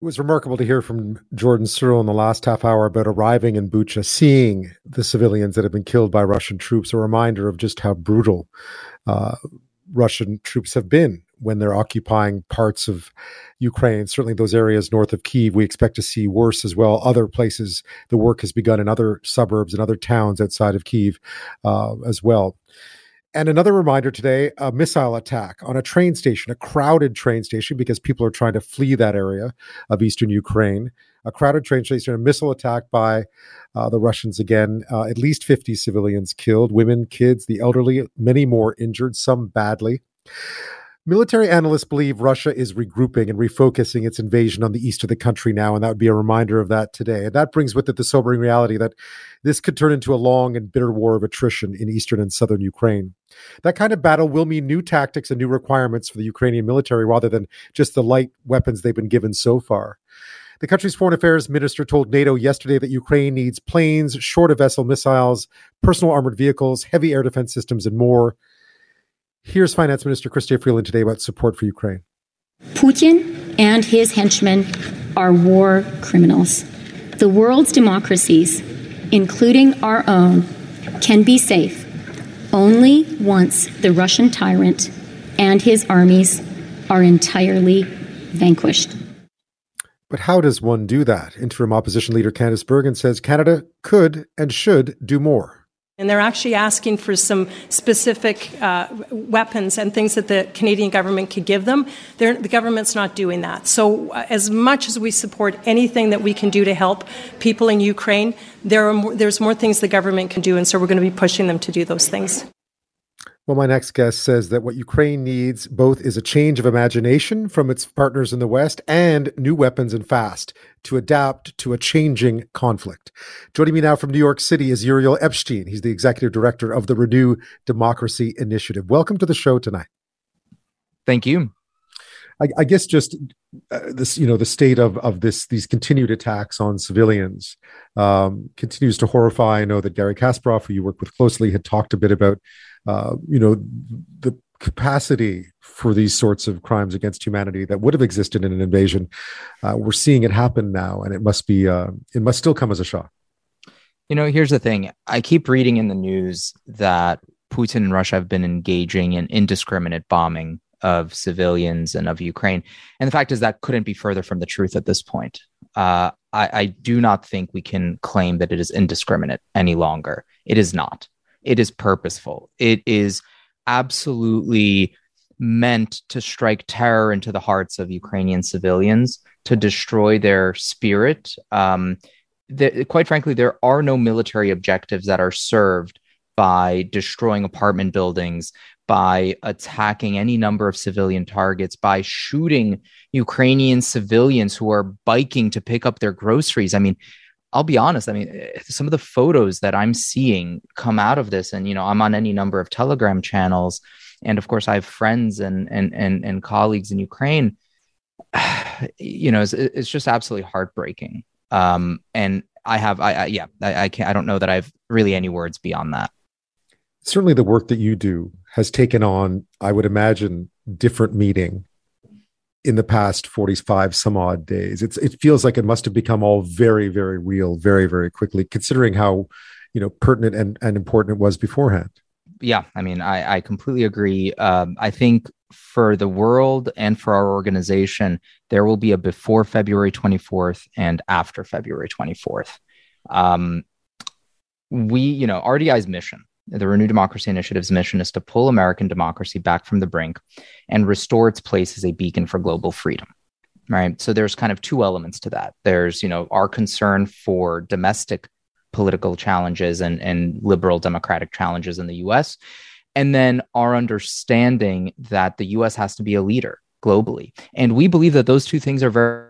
It was remarkable to hear from Jordan Searle in the last half hour about arriving in Bucha, seeing the civilians that have been killed by Russian troops, a reminder of just how brutal uh, Russian troops have been when they're occupying parts of Ukraine. Certainly, those areas north of Kiev, we expect to see worse as well. Other places, the work has begun in other suburbs and other towns outside of Kiev uh, as well. And another reminder today a missile attack on a train station, a crowded train station, because people are trying to flee that area of eastern Ukraine. A crowded train station, a missile attack by uh, the Russians again. Uh, at least 50 civilians killed, women, kids, the elderly, many more injured, some badly. Military analysts believe Russia is regrouping and refocusing its invasion on the east of the country now, and that would be a reminder of that today. And that brings with it the sobering reality that this could turn into a long and bitter war of attrition in eastern and southern Ukraine. That kind of battle will mean new tactics and new requirements for the Ukrainian military rather than just the light weapons they've been given so far. The country's foreign affairs minister told NATO yesterday that Ukraine needs planes, short of vessel missiles, personal armored vehicles, heavy air defense systems, and more. Here's Finance Minister Chrystia Freeland today about support for Ukraine. Putin and his henchmen are war criminals. The world's democracies, including our own, can be safe only once the Russian tyrant and his armies are entirely vanquished. But how does one do that? Interim opposition leader Candice Bergen says Canada could and should do more. And they're actually asking for some specific uh, weapons and things that the Canadian government could give them. They're, the government's not doing that. So, uh, as much as we support anything that we can do to help people in Ukraine, there are more, there's more things the government can do, and so we're going to be pushing them to do those things. Well, my next guest says that what Ukraine needs both is a change of imagination from its partners in the West and new weapons and fast to adapt to a changing conflict. Joining me now from New York City is Uriel Epshtein. He's the executive director of the Renew Democracy Initiative. Welcome to the show tonight. Thank you. I, I guess just uh, this, you know, the state of of this these continued attacks on civilians um, continues to horrify. I know that Garry Kasparov, who you work with closely, had talked a bit about uh, you know, the capacity for these sorts of crimes against humanity that would have existed in an invasion. Uh, we're seeing it happen now, and it must be, uh, it must still come as a shock. You know, here's the thing I keep reading in the news that Putin and Russia have been engaging in indiscriminate bombing of civilians and of Ukraine. And the fact is that couldn't be further from the truth at this point. Uh, I, I do not think we can claim that it is indiscriminate any longer. It is not it is purposeful. It is absolutely meant to strike terror into the hearts of Ukrainian civilians, to destroy their spirit. Um, the, quite frankly, there are no military objectives that are served by destroying apartment buildings, by attacking any number of civilian targets, by shooting Ukrainian civilians who are biking to pick up their groceries. I mean, I'll be honest. I mean, eh, some of the photos that I'm seeing come out of this, and you know, I'm on any number of Telegram channels, and of course, I have friends and and and, and colleagues in Ukraine. You know, it's, it's just absolutely heartbreaking. Um, and I have, I, I yeah, I, I can't, I don't know that I've really any words beyond that. Certainly, the work that you do has taken on, I would imagine, different meaning in the past 45 some odd days. It's it feels like it must have become all very very real very very quickly considering how you know pertinent and, and important it was beforehand. Yeah i mean i i completely agree. Um, i think for the world and for our organization there will be a before february 24th and after february 24th um, we you know rdi's mission the Renew Democracy Initiative's mission is to pull American democracy back from the brink and restore its place as a beacon for global freedom. Right. So there's kind of two elements to that. There's, you know, our concern for domestic political challenges and, and liberal democratic challenges in the US. And then our understanding that the US has to be a leader globally. And we believe that those two things are very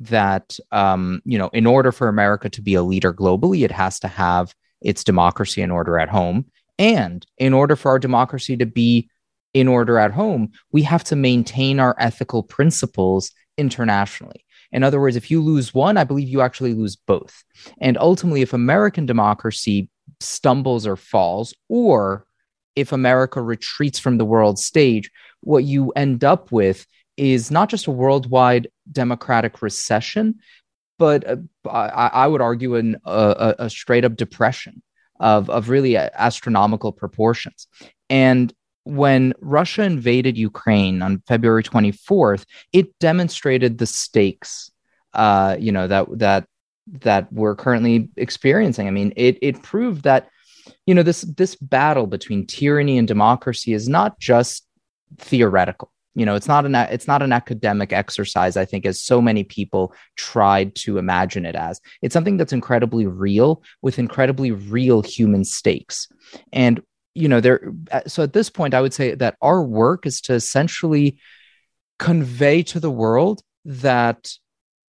that um, you know, in order for America to be a leader globally, it has to have its democracy and order at home. And in order for our democracy to be in order at home, we have to maintain our ethical principles internationally. In other words, if you lose one, I believe you actually lose both. And ultimately, if American democracy stumbles or falls, or if America retreats from the world stage, what you end up with is not just a worldwide democratic recession, but uh, I, I, would argue a, a straight up depression of, of really astronomical proportions. And when Russia invaded Ukraine on February 24th, it demonstrated the stakes, uh, you know, that that that we're currently experiencing. I mean, it it proved that, you know, this this battle between tyranny and democracy is not just theoretical you know it's not an it's not an academic exercise i think as so many people tried to imagine it as. It's something that's incredibly real with incredibly real human stakes. And you know there uh, so at this point i would say that our work is to essentially convey to the world that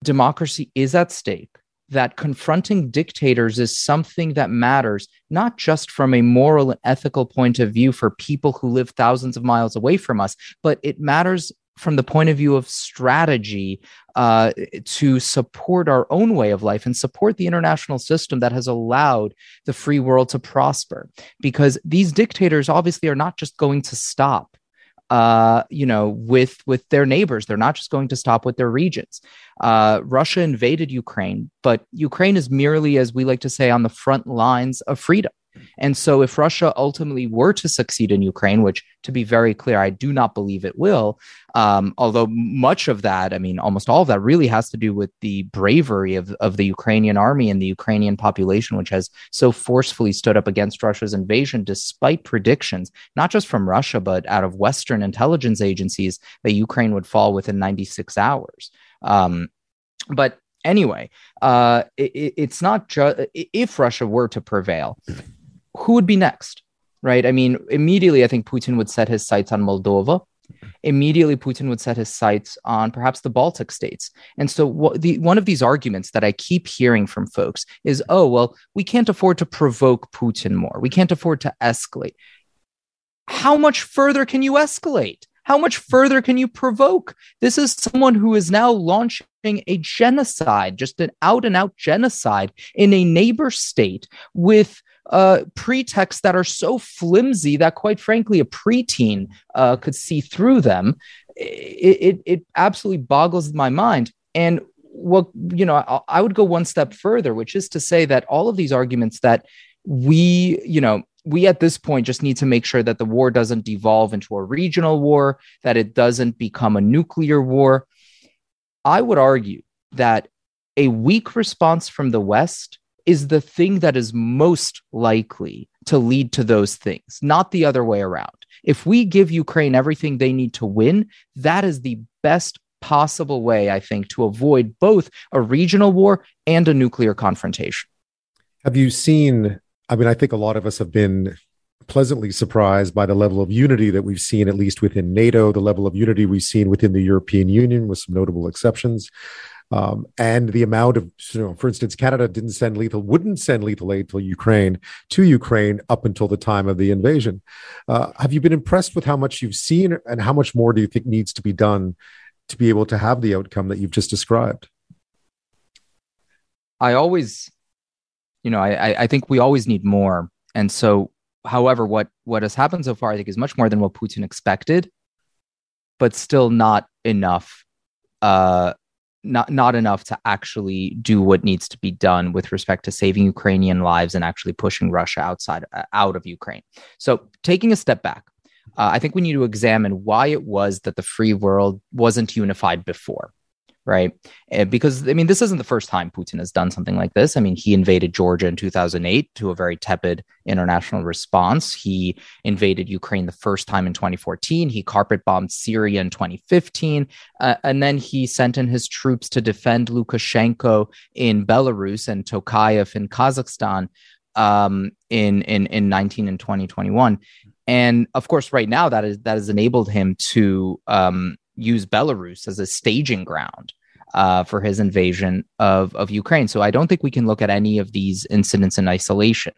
democracy is at stake that confronting dictators is something that matters, not just from a moral and ethical point of view for people who live thousands of miles away from us, but it matters from the point of view of strategy uh, to support our own way of life and support the international system that has allowed the free world to prosper. Because these dictators obviously are not just going to stop uh, you know, with with their neighbors. They're not just going to stop with their regions. Uh, Russia invaded Ukraine, but Ukraine is merely, as we like to say, on the front lines of freedom. And so, if Russia ultimately were to succeed in Ukraine, which to be very clear, I do not believe it will, um, although much of that, I mean, almost all of that really has to do with the bravery of, of the Ukrainian army and the Ukrainian population, which has so forcefully stood up against Russia's invasion, despite predictions, not just from Russia, but out of Western intelligence agencies, that Ukraine would fall within 96 hours. Um, but anyway, uh, it, it's not just if Russia were to prevail, who would be next? Right. I mean, immediately, I think Putin would set his sights on Moldova. Immediately, Putin would set his sights on perhaps the Baltic states. And so, what, the, one of these arguments that I keep hearing from folks is, oh, well, we can't afford to provoke Putin more. We can't afford to escalate. How much further can you escalate? How much further can you provoke? This is someone who is now launching a genocide, just an out and out genocide in a neighbor state with uh, pretexts that are so flimsy that, quite frankly, a preteen uh, could see through them. It, it, it absolutely boggles my mind. And what you know, I, I would go one step further, which is to say that all of these arguments that we, you know, we at this point just need to make sure that the war doesn't devolve into a regional war, that it doesn't become a nuclear war. I would argue that a weak response from the West is the thing that is most likely to lead to those things, not the other way around. If we give Ukraine everything they need to win, that is the best possible way, I think, to avoid both a regional war and a nuclear confrontation. Have you seen? I mean, I think a lot of us have been pleasantly surprised by the level of unity that we've seen, at least within NATO, the level of unity we've seen within the European Union, with some notable exceptions um, and the amount of, you know, for instance, Canada didn't send lethal, wouldn't send lethal aid to Ukraine to Ukraine up until the time of the invasion. Uh, have you been impressed with how much you've seen, and how much more do you think needs to be done to be able to have the outcome that you've just described? I always, you know, I I think we always need more, and so, however, what what has happened so far, I think, is much more than what Putin expected, but still not enough uh, not not enough to actually do what needs to be done with respect to saving Ukrainian lives and actually pushing Russia outside uh, out of Ukraine. So taking a step back, uh, I think we need to examine why it was that the free world wasn't unified before right? Eh, because I mean, this isn't the first time Putin has done something like this. I mean, he invaded Georgia in 2008 to a very tepid international response. He invaded Ukraine the first time in 2014. He carpet bombed Syria in 2015, uh, and then he sent in his troops to defend Lukashenko in Belarus and Tokayev in Kazakhstan um, in in in 19 and 2021. And of course, right now that is that has enabled him to um, use Belarus as a staging ground uh, for his invasion of, of Ukraine. So I don't think we can look at any of these incidents in isolation.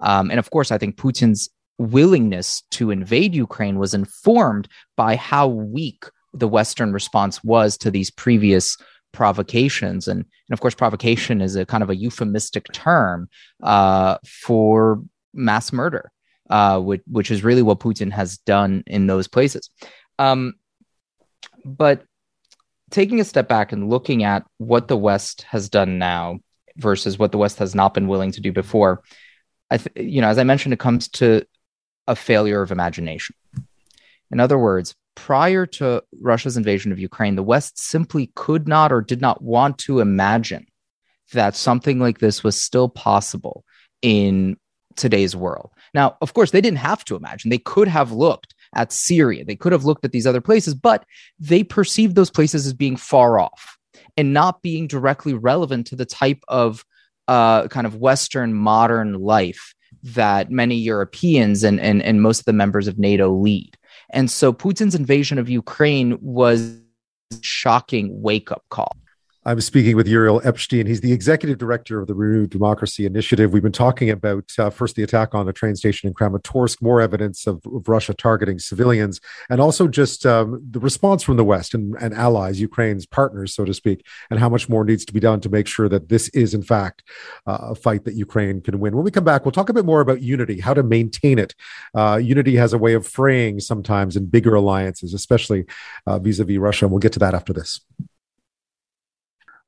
Um, and of course, I think Putin's willingness to invade Ukraine was informed by how weak the Western response was to these previous provocations. And, and of course, provocation is a kind of a euphemistic term uh, for mass murder, uh, which, which is really what Putin has done in those places. Um, but taking a step back and looking at what the West has done now versus what the West has not been willing to do before, I th- you know, as I mentioned, it comes to a failure of imagination. In other words, prior to Russia's invasion of Ukraine, the West simply could not or did not want to imagine that something like this was still possible in today's world. Now, of course, they didn't have to imagine. They could have looked at Syria, they could have looked at these other places, but they perceived those places as being far off and not being directly relevant to the type of uh, kind of Western modern life that many Europeans and, and, and most of the members of NATO lead. And so Putin's invasion of Ukraine was a shocking wake up call. I'm speaking with Uriel Epshtein. He's the executive director of the Renewed Democracy Initiative. We've been talking about uh, first the attack on a train station in Kramatorsk, more evidence of, of Russia targeting civilians, and also just um, the response from the West and, and, allies, Ukraine's partners, so to speak, and how much more needs to be done to make sure that this is, in fact, uh, a fight that Ukraine can win. When we come back, we'll talk a bit more about unity, how to maintain it. Uh, unity has a way of fraying sometimes in bigger alliances, especially vis a vis Russia, and we'll get to that after this.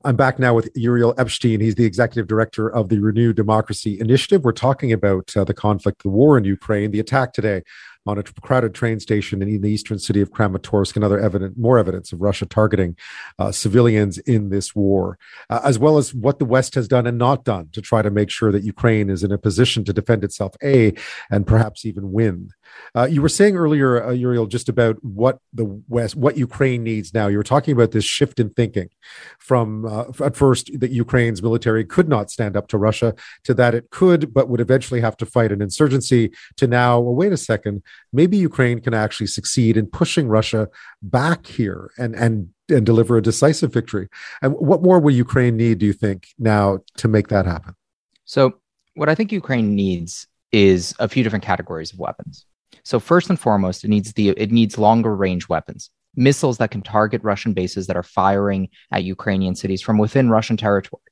I'm back now with Uriel Epshtein. He's the executive director of the Renew Democracy Initiative. We're talking about uh, the conflict, the war in Ukraine, the attack today on a crowded train station in the eastern city of Kramatorsk, and other evidence, more evidence of Russia targeting uh, civilians in this war, uh, as well as what the West has done and not done to try to make sure that Ukraine is in a position to defend itself, a and perhaps even win. Uh, you were saying earlier, uh, Uriel, just about what the West, what Ukraine needs now. You were talking about this shift in thinking from uh, at first that Ukraine's military could not stand up to Russia to that it could, but would eventually have to fight an insurgency to now, well, wait a second, maybe Ukraine can actually succeed in pushing Russia back here and, and, and deliver a decisive victory. And what more will Ukraine need, do you think, now to make that happen? So, what I think Ukraine needs is a few different categories of weapons. So first and foremost, it needs the it needs longer range weapons, missiles that can target Russian bases that are firing at Ukrainian cities from within Russian territory.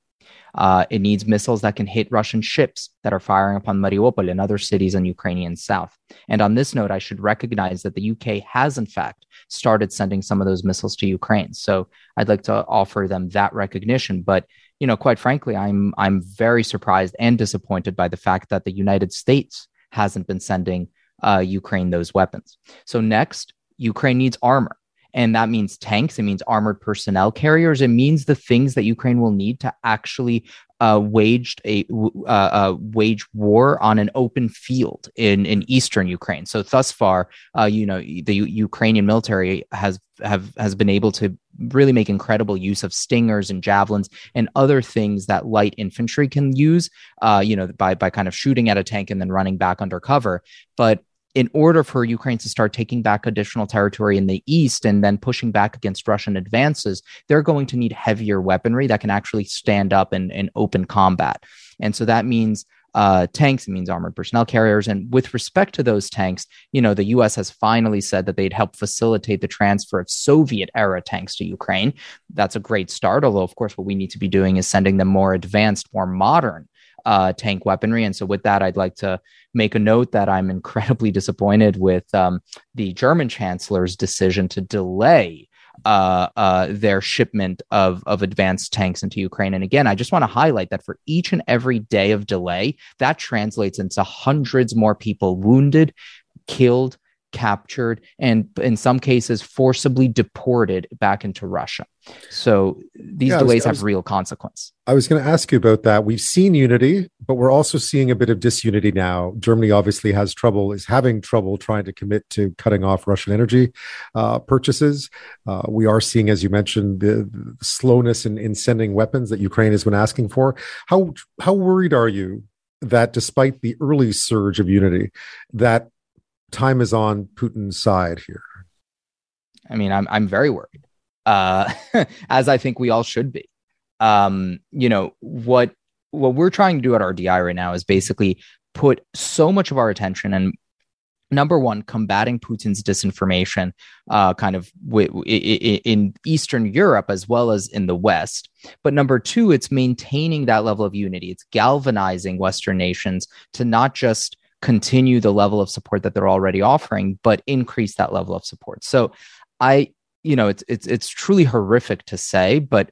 Uh, it needs missiles that can hit Russian ships that are firing upon Mariupol and other cities in Ukrainian south. And on this note, I should recognize that the UK has, in fact, started sending some of those missiles to Ukraine. So I'd like to offer them that recognition. But you know, quite frankly, I'm I'm very surprised and disappointed by the fact that the United States hasn't been sending uh, Ukraine those weapons. So next, Ukraine needs armor. And that means tanks, it means armored personnel carriers, it means the things that Ukraine will need to actually uh, waged a uh, uh, wage war on an open field in in eastern Ukraine. So thus far, uh, you know, the U- Ukrainian military has have has been able to really make incredible use of stingers and javelins and other things that light infantry can use. Uh, you know, by by kind of shooting at a tank and then running back under cover. But in order for Ukraine to start taking back additional territory in the east and then pushing back against Russian advances, they're going to need heavier weaponry that can actually stand up in, in open combat. And so that means uh, tanks, it means armored personnel carriers. And with respect to those tanks, you know, the US has finally said that they'd help facilitate the transfer of Soviet era tanks to Ukraine. That's a great start. Although, of course, what we need to be doing is sending them more advanced, more modern uh, tank weaponry. And so, with that, I'd like to make a note that I'm incredibly disappointed with um, the German chancellor's decision to delay uh, uh, their shipment of, of advanced tanks into Ukraine. And again, I just want to highlight that for each and every day of delay, that translates into hundreds more people wounded, killed, captured, and in some cases, forcibly deported back into Russia. So these yeah, delays was, have was, real consequence. I was going to ask you about that. We've seen unity, but we're also seeing a bit of disunity now. Germany obviously has trouble, is having trouble trying to commit to cutting off Russian energy uh, purchases. Uh, we are seeing, as you mentioned, the, the slowness in, in sending weapons that Ukraine has been asking for. How how worried are you that despite the early surge of unity, that time is on Putin's side here? I mean, I'm I'm very worried, uh, as I think we all should be. Um, you know what what we're trying to do at RDI right now is basically put so much of our attention and number one combating putin's disinformation uh, kind of w- w- in eastern europe as well as in the west but number two it's maintaining that level of unity it's galvanizing western nations to not just continue the level of support that they're already offering, but increase that level of support. So I you know, it's it's it's truly horrific to say, but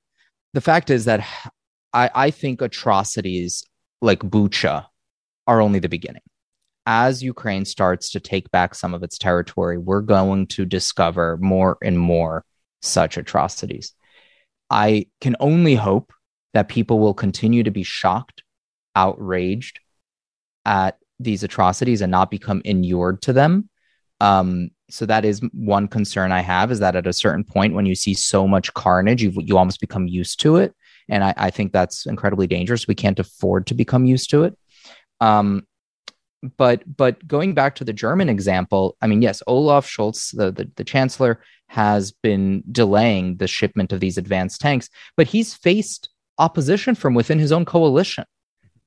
the fact is that I, I think atrocities like Bucha are only the beginning. As Ukraine starts to take back some of its territory, we're going to discover more and more such atrocities. I can only hope that people will continue to be shocked, outraged at these atrocities and not become inured to them. Um, so that is one concern I have is that at a certain point, when you see so much carnage, you you almost become used to it, and I, I think that's incredibly dangerous. We can't afford to become used to it. Um, but but going back to the German example, I mean, yes, Olaf Scholz, the, the, the chancellor, has been delaying the shipment of these advanced tanks, but he's faced opposition from within his own coalition.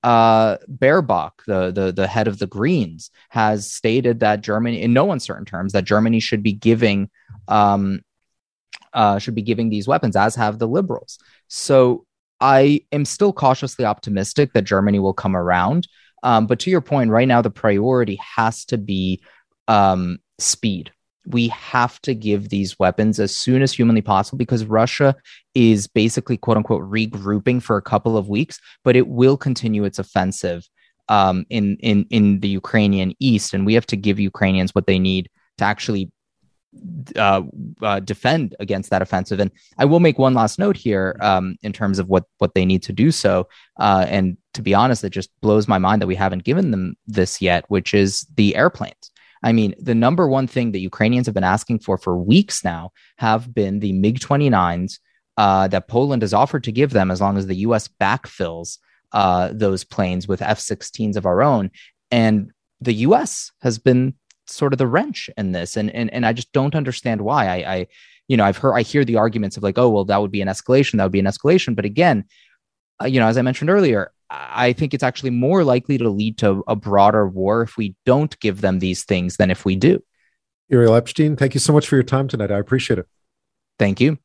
Uh, the, the the head of the Greens, has stated that Germany, in no uncertain terms, that Germany should be giving um, uh, should be giving these weapons, as have the Liberals. So I am still cautiously optimistic that Germany will come around. Um, but to your point, right now the priority has to be um, speed. We have to give these weapons as soon as humanly possible because Russia is basically quote unquote regrouping for a couple of weeks, but it will continue its offensive um, in in in the Ukrainian east, and we have to give Ukrainians what they need to actually uh, uh, defend against that offensive. And I will make one last note here um, in terms of what what they need to do so. Uh, and to be honest, it just blows my mind that we haven't given them this yet, which is the airplanes. I mean, the number one thing that Ukrainians have been asking for for weeks now have been the MiG 29s uh, that Poland has offered to give them as long as the US backfills uh, those planes with F 16s of our own. And the US has been sort of the wrench in this. And and, and i just don't understand why. I, I you know i've heard i hear the arguments of like oh well that would be an escalation that would be an escalation. But again uh, you know as i mentioned earlier i think it's actually more likely to lead to a broader war if we don't give them these things than if we do. Uriel Epshtein thank you so much for your time tonight. I appreciate it. Thank you